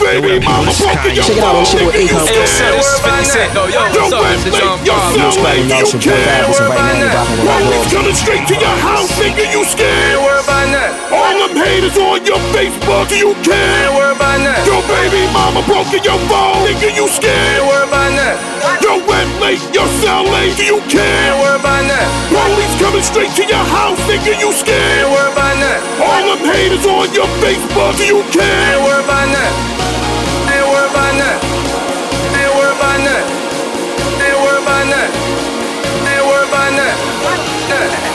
baby mama broke your Check it out, it's your boy Akon. Yo, Westlake, you sound like you care. Police coming straight to your house, nigga, you scared. All them haters on your Facebook, do you care? Can't worry about that. Your baby mama broke your phone, nigga, you scared. Yo, Westlake, your sound like do you care? Can't worry about that. Police coming straight to your house, nigga, you scared. All them haters on your Facebook, do you care? Ain't worried about nothing. Ain't worried about nothing. Ain't worried about nothing. Ain't worried about nothing. Ain't worried about nothing.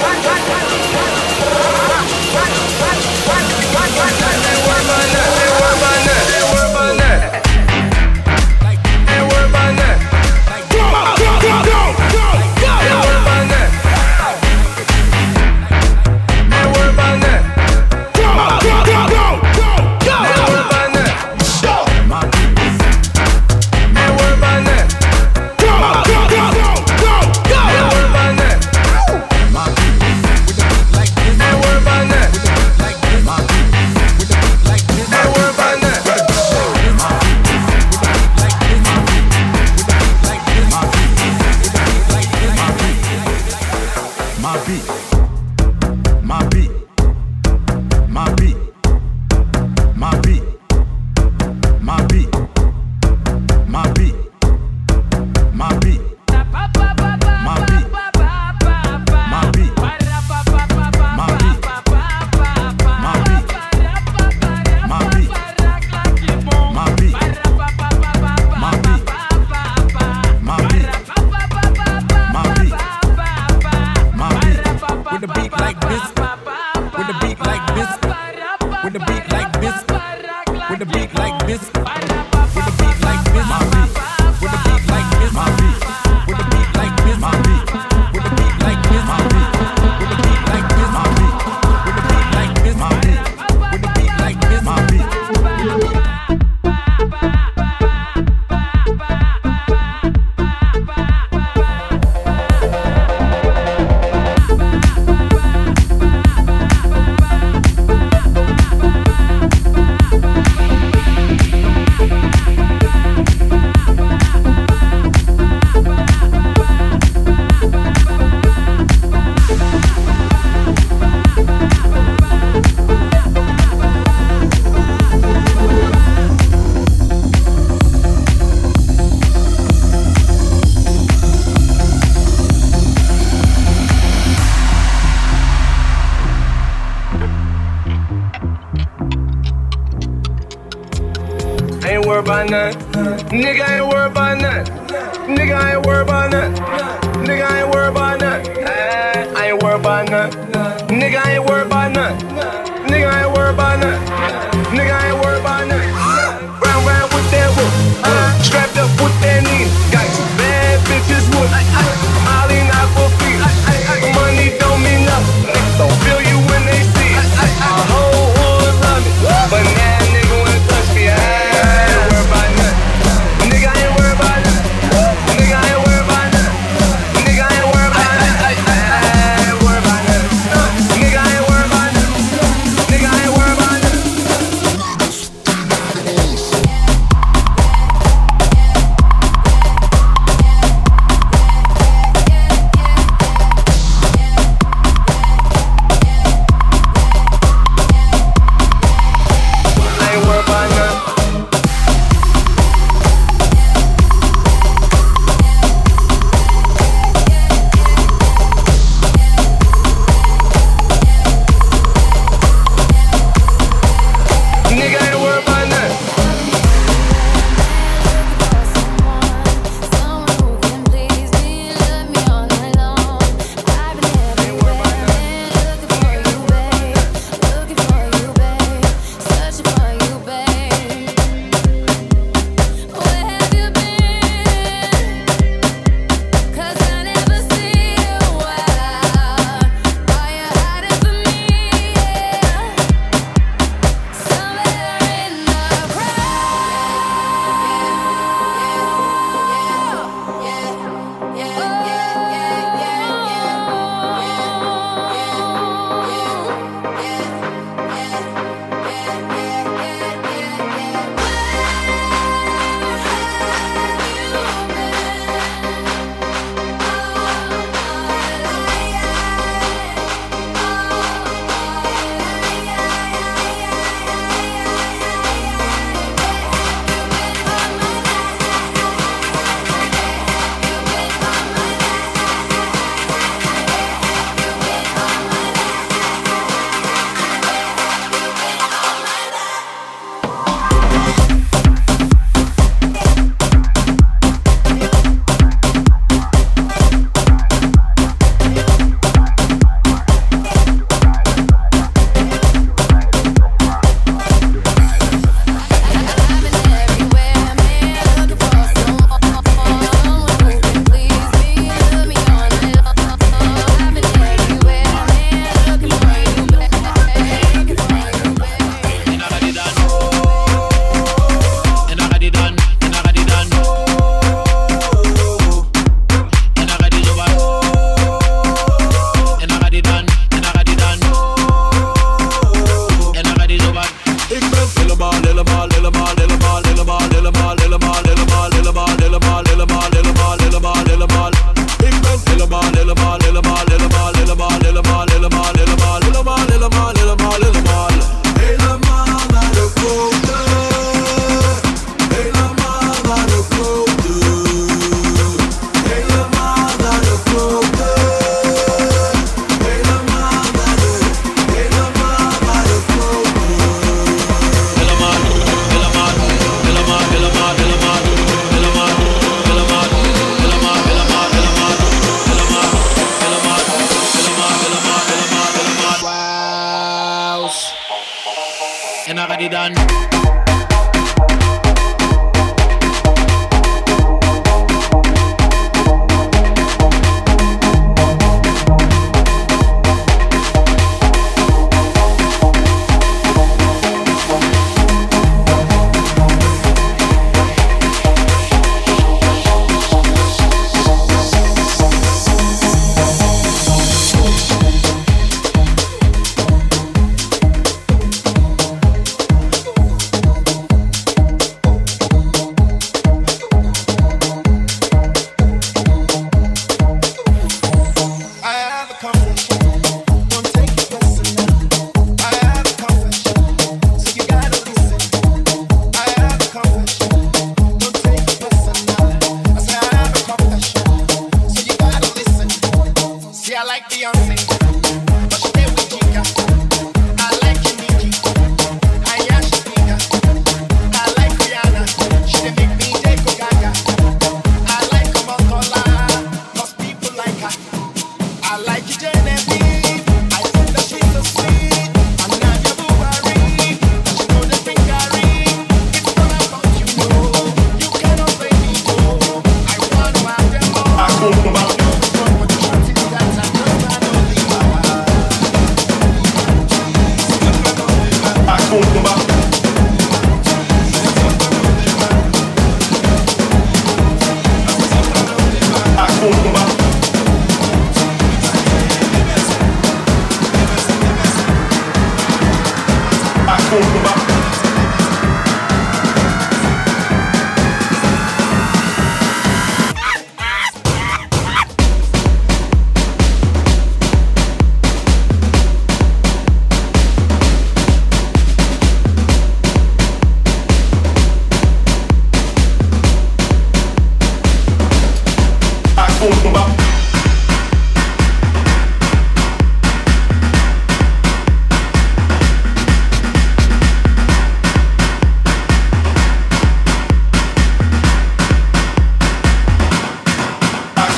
like this.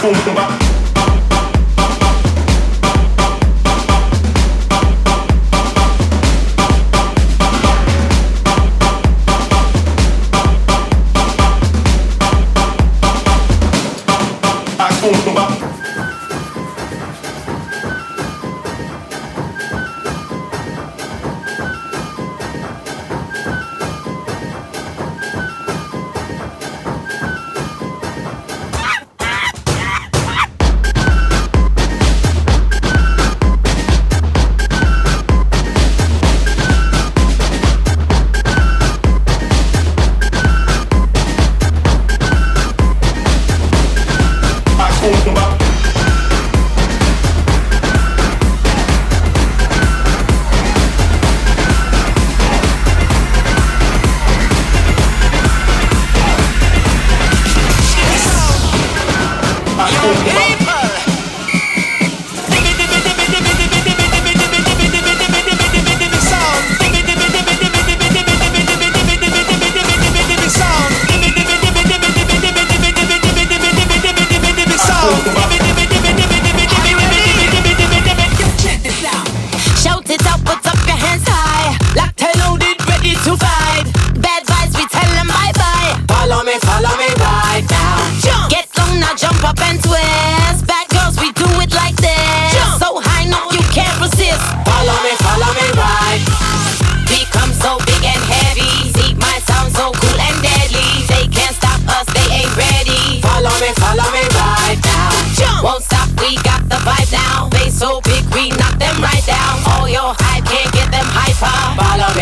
boom, boom,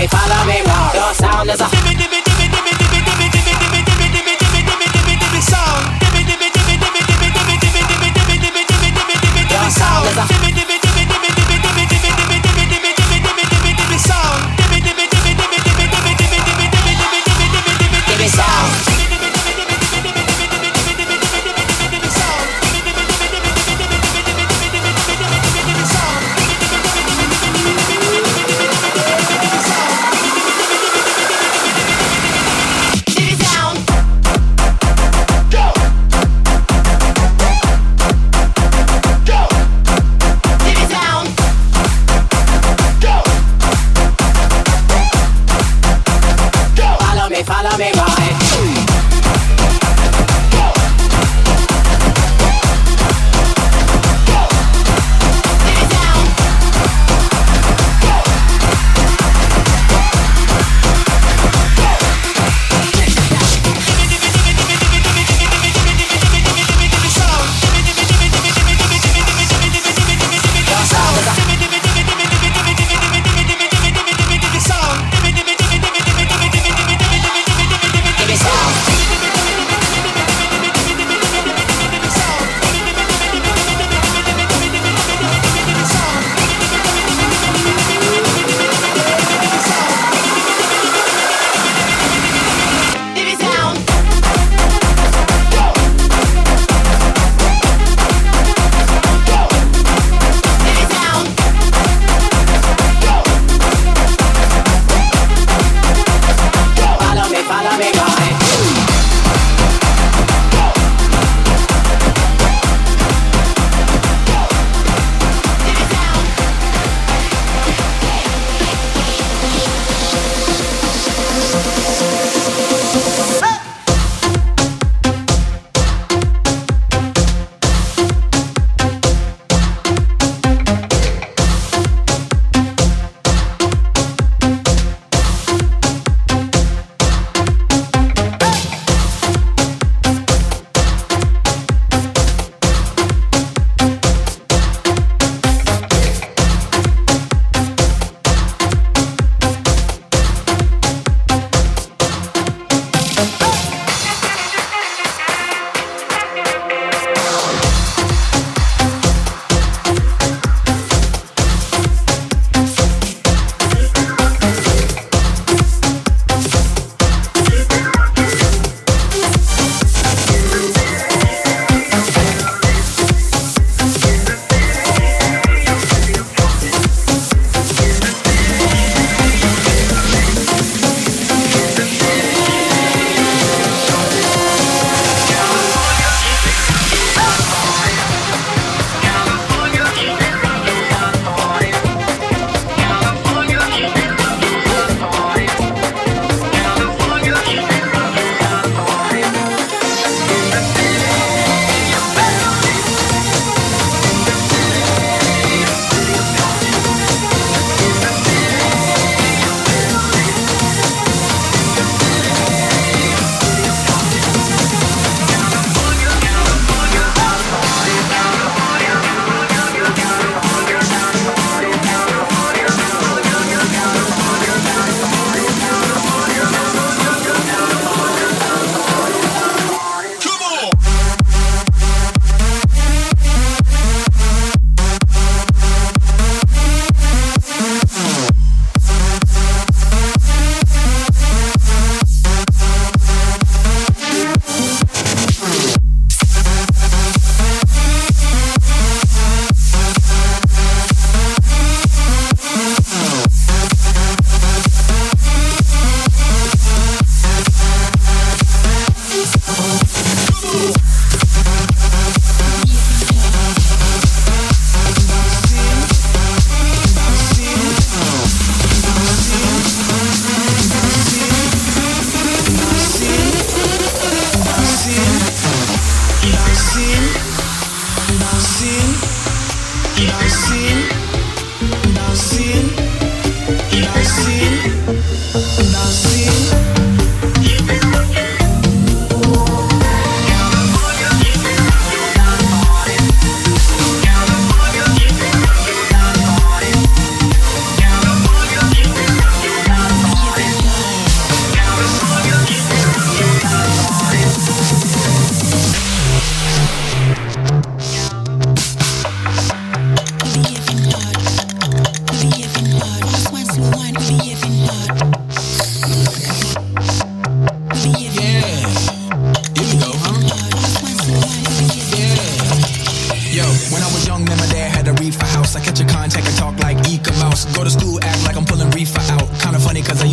follow me, follow.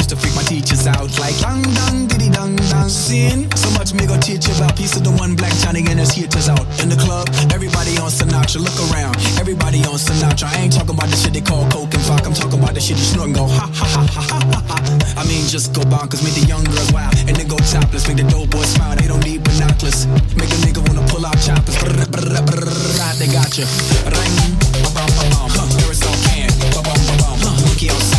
used to freak my teachers out like dang dang diddy dang dang. Sin so much me go teach about peace of the one black Johnny and his haters out in the club. Everybody on Sinatra, look around. Everybody on Sinatra. I ain't talking about the shit they call coke and fuck. I'm talking about the shit you snort and go ha ha ha ha ha ha. I mean just go bonkers, make the young girls wild and then go topless, make the dope boys smile. They don't need binoculars, make a nigga wanna pull out choppers. Brr, brr, brr, brr, they got you. Ring, ba bum ba bum, huh. Aerosol can, ba bum ba bum, huh. Mookie on.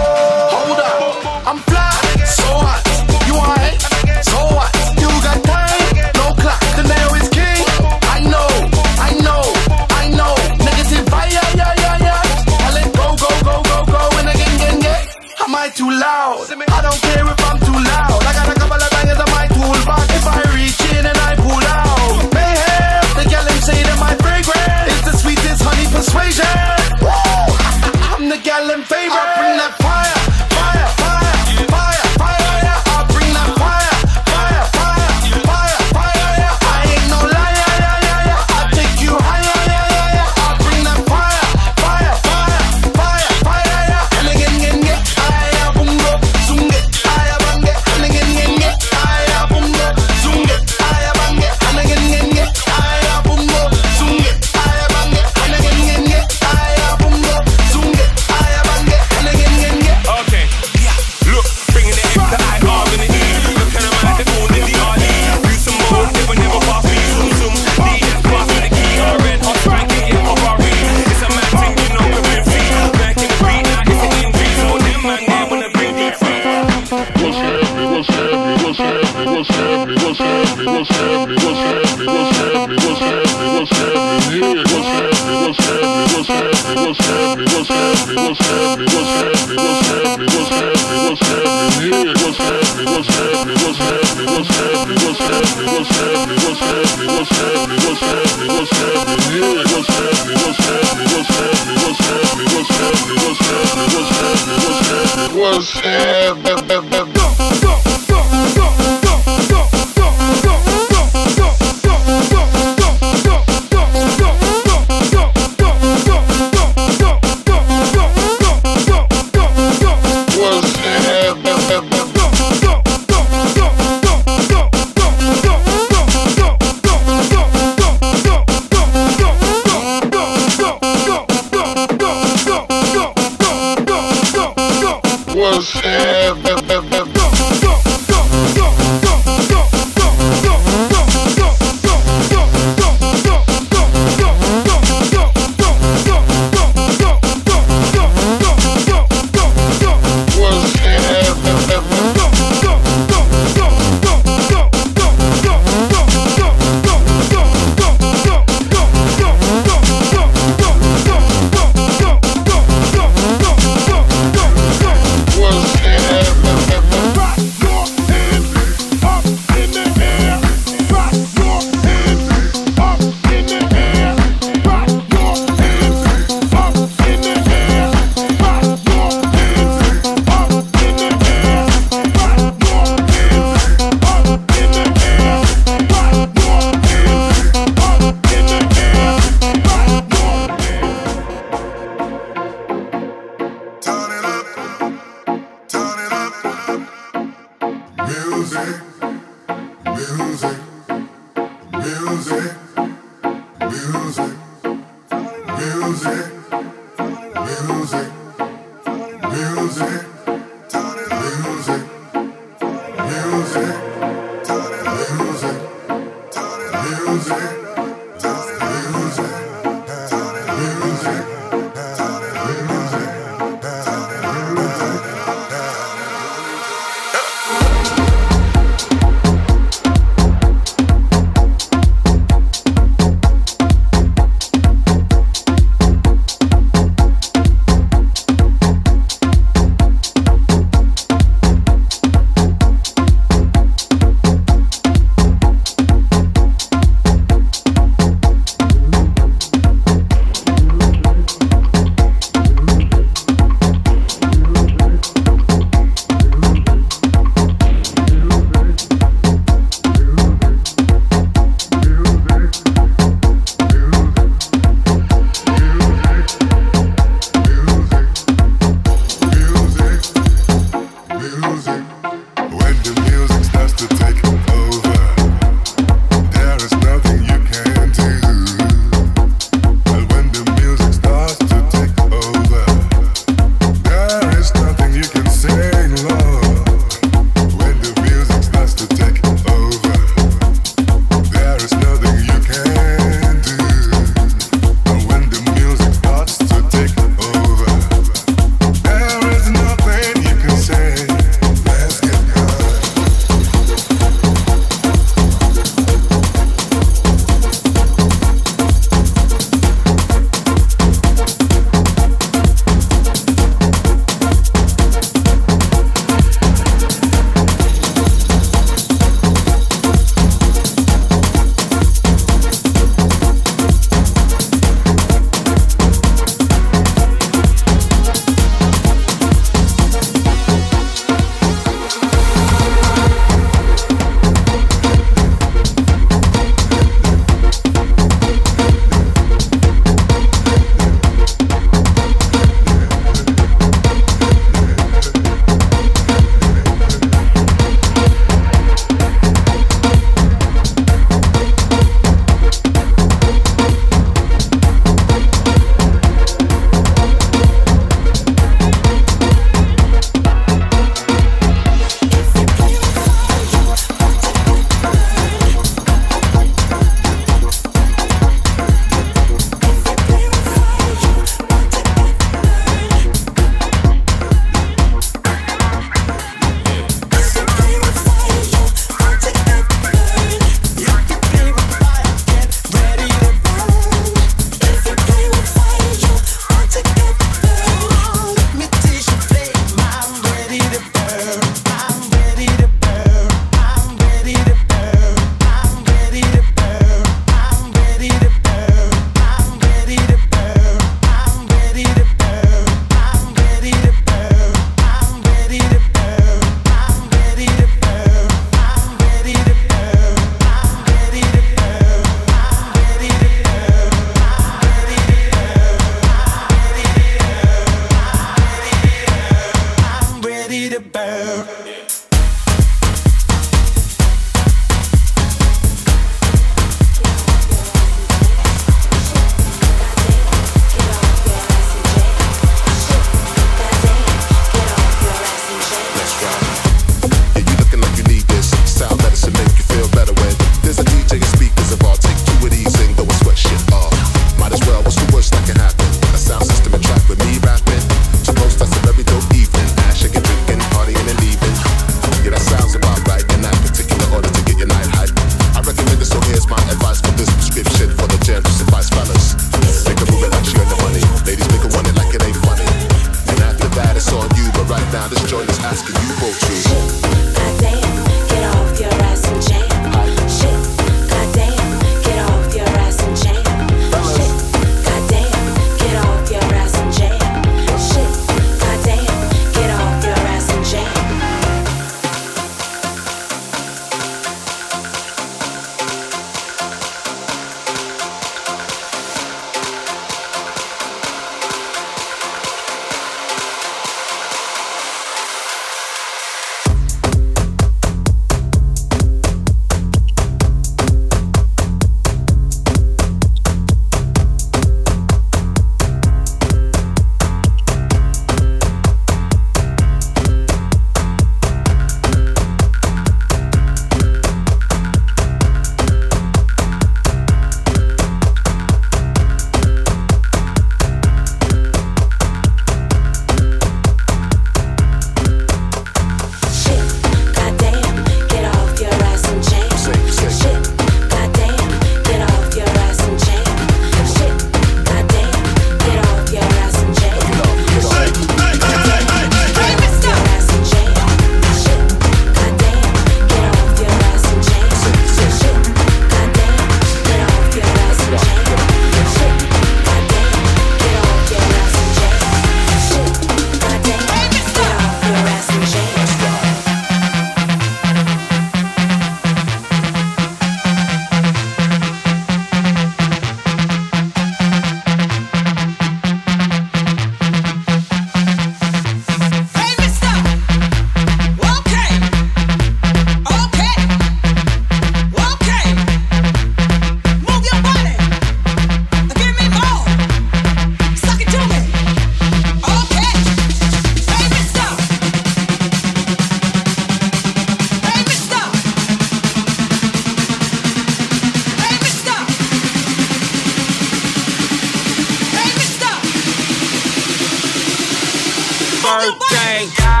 birthday.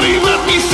Somebody let me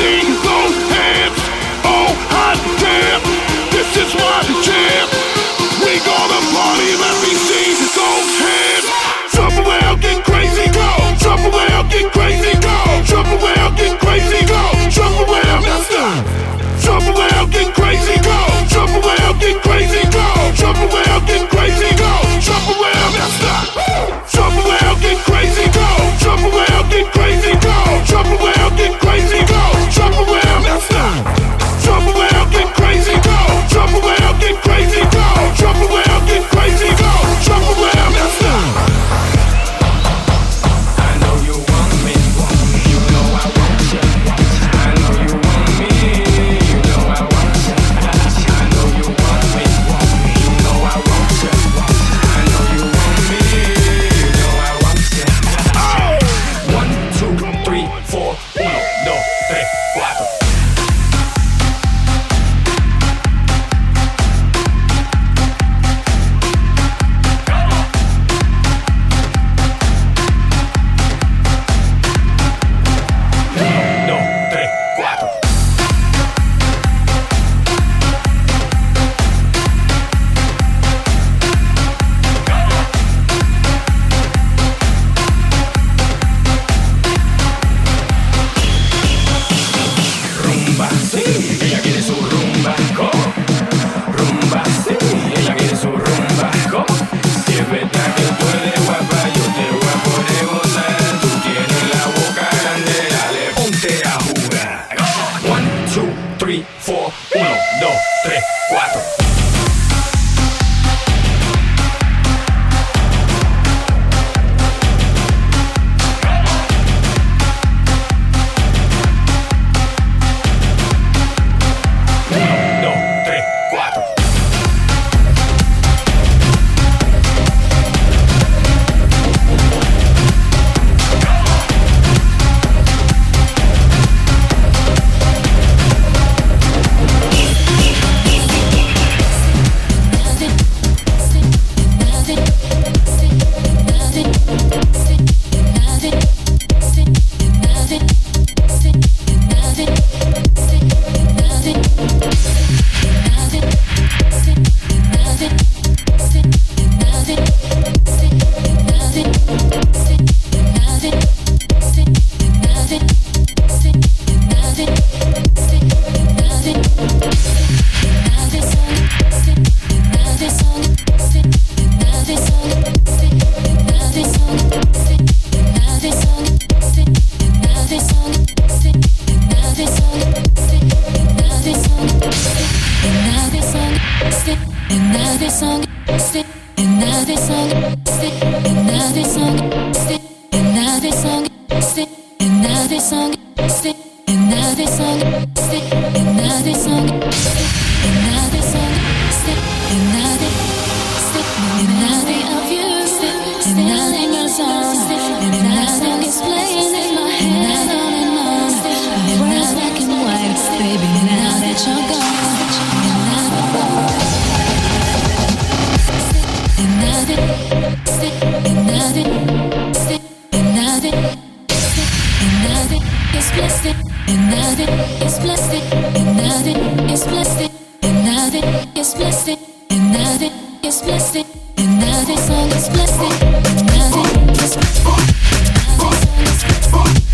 plastic and nothing is plastic and nothing is plastic and nothing is plastic and nothing is plastic and nothing is plastic and nothing is plastic and nothing is plastic.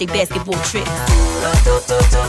They basketball tricks.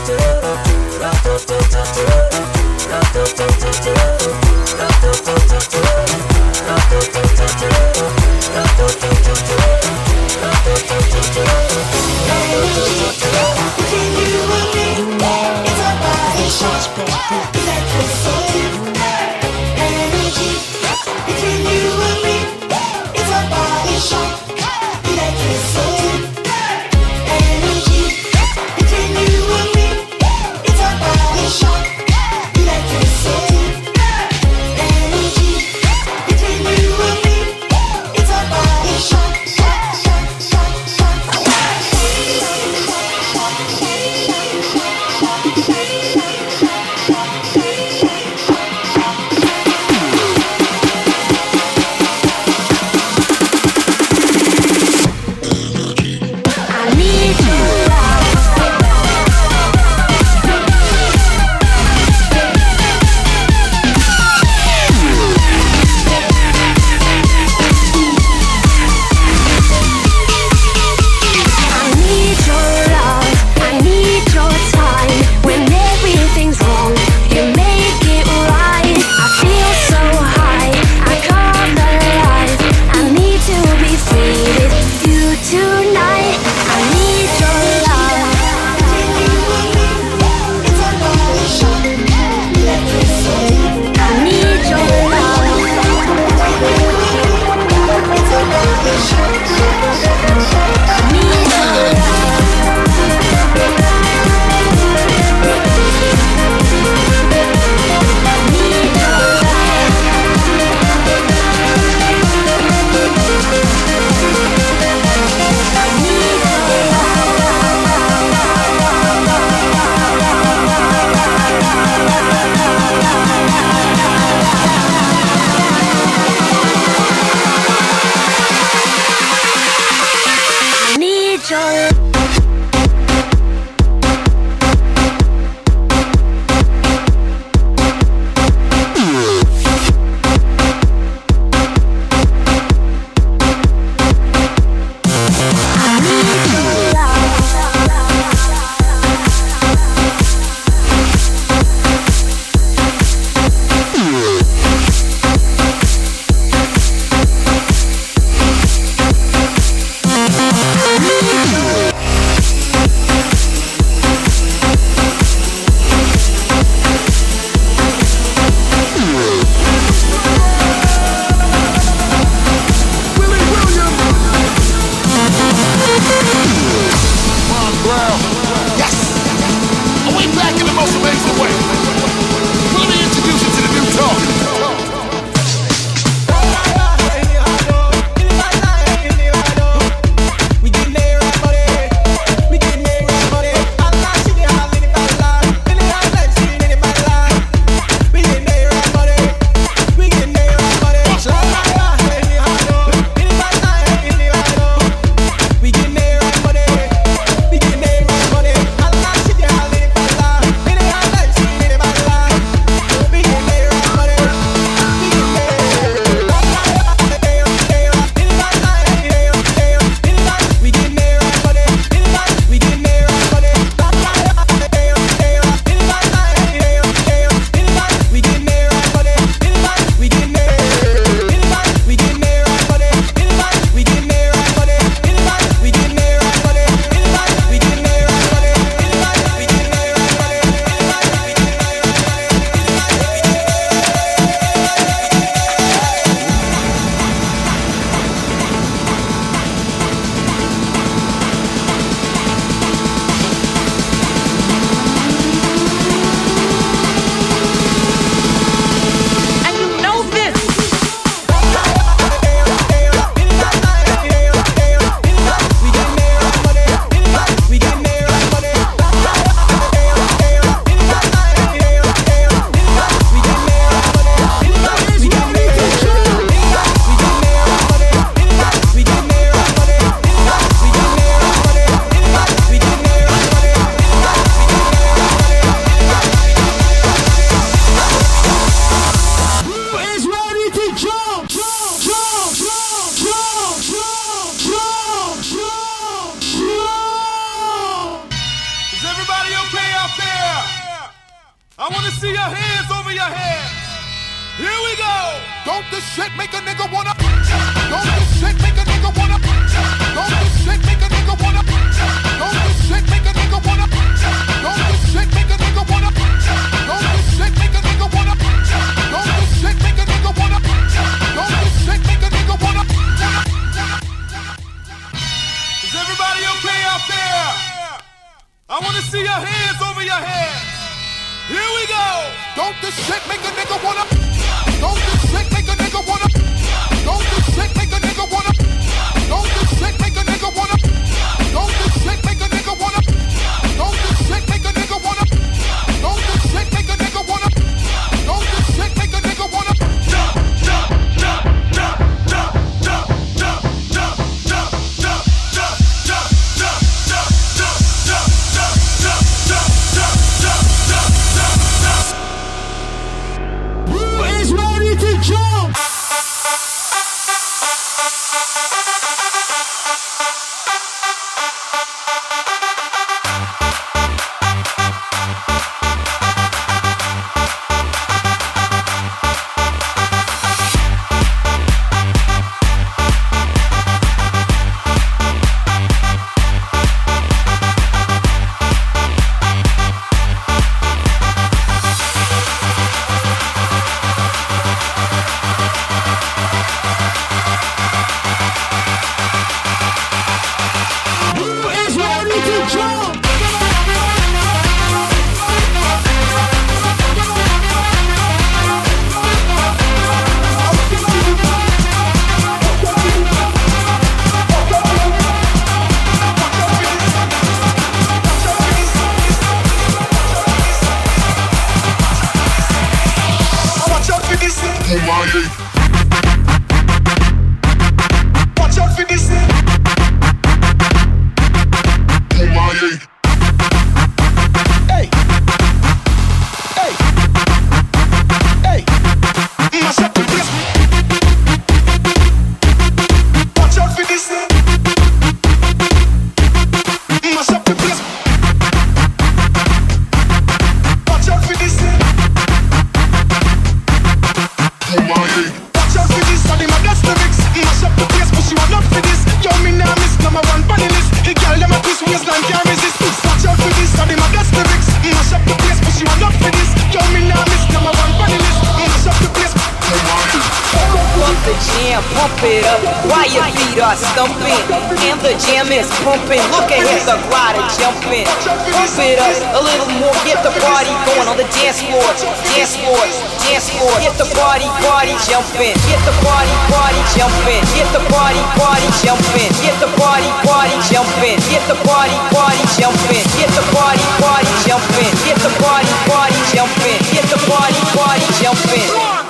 Why your feet are stumping and the jam is pumping. Look at him, the rider jumping. Pump it up a little more, get the party going on the dance floor, dance floor, dance floor. Get the party, party jumping. Get the party, party jumping. Get the party, party jumping. Get the party, party jumping. Get the party, party jumping. Get the party, party jumping. Get the party, party jumping. Get the party, party jumping.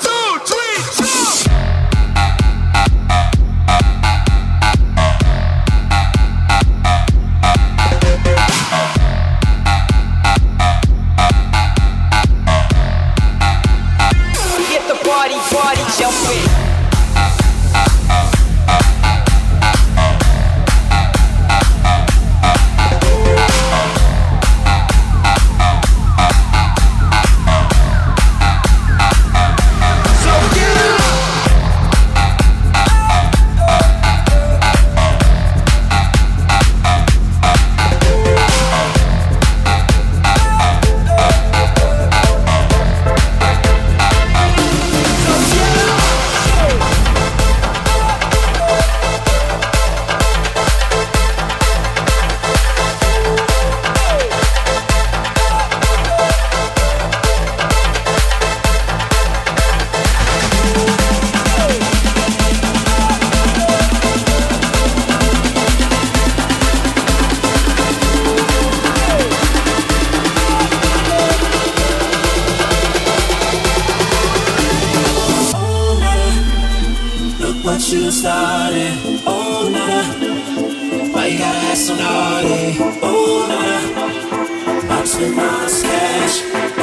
you started. Oh, nah. Why you gotta act so naughty? Oh, nah, nah. Boxing my cash.